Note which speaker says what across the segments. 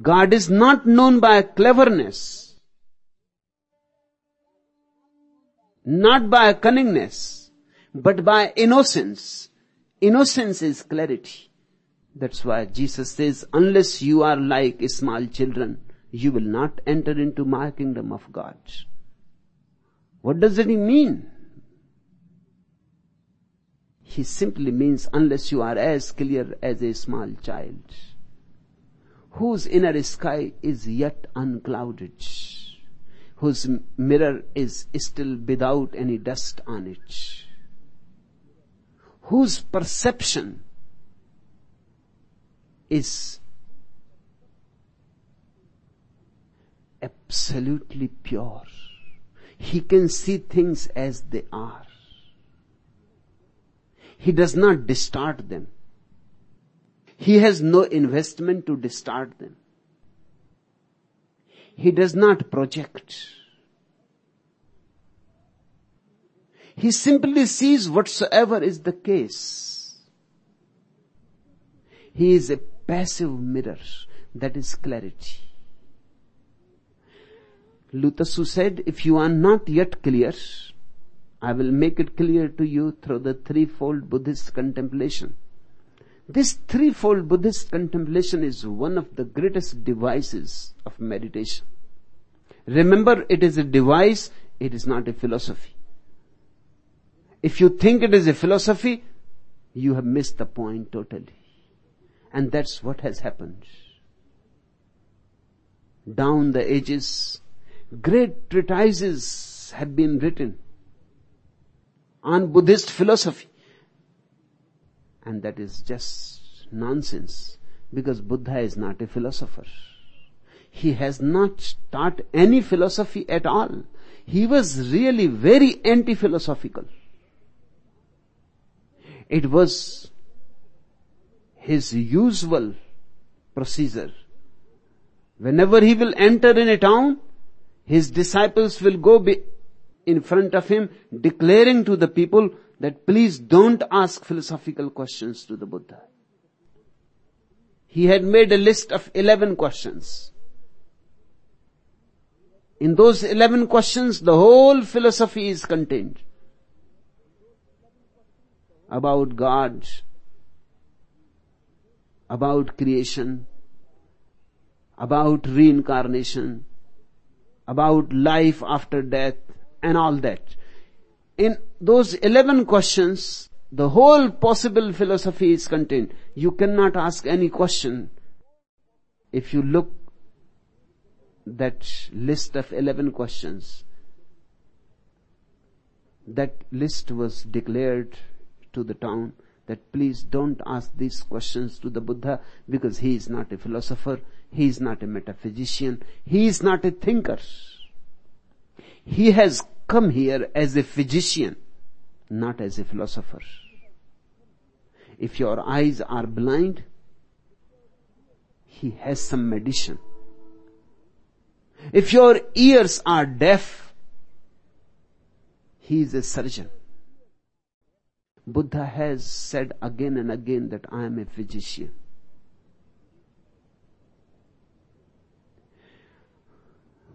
Speaker 1: God is not known by cleverness, not by cunningness, but by innocence. Innocence is clarity. That's why Jesus says, unless you are like small children, you will not enter into my kingdom of God. What does it mean? He simply means unless you are as clear as a small child, whose inner sky is yet unclouded, whose mirror is still without any dust on it, whose perception is absolutely pure. He can see things as they are. He does not distort them. He has no investment to distort them. He does not project. He simply sees whatsoever is the case. He is a passive mirror that is clarity. Lu Tzu said, if you are not yet clear, I will make it clear to you through the threefold Buddhist contemplation. This threefold Buddhist contemplation is one of the greatest devices of meditation. Remember, it is a device, it is not a philosophy. If you think it is a philosophy, you have missed the point totally. And that's what has happened. Down the ages, great treatises have been written on Buddhist philosophy. And that is just nonsense because Buddha is not a philosopher. He has not taught any philosophy at all. He was really very anti-philosophical. It was his usual procedure. Whenever he will enter in a town, his disciples will go in front of him declaring to the people that please don't ask philosophical questions to the Buddha. He had made a list of 11 questions. In those 11 questions, the whole philosophy is contained. About God, about creation, about reincarnation, about life after death, and all that. In those 11 questions, the whole possible philosophy is contained. You cannot ask any question if you look that list of 11 questions. That list was declared to the town that please don't ask these questions to the Buddha because he is not a philosopher, he is not a metaphysician, he is not a thinker. He has come here as a physician, not as a philosopher. If your eyes are blind, he has some medicine. If your ears are deaf, he is a surgeon. Buddha has said again and again that I am a physician.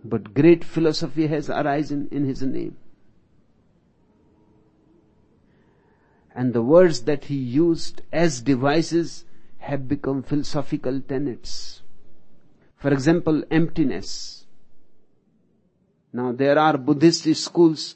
Speaker 1: But great philosophy has arisen in his name. And the words that he used as devices have become philosophical tenets. For example, emptiness. Now there are Buddhist schools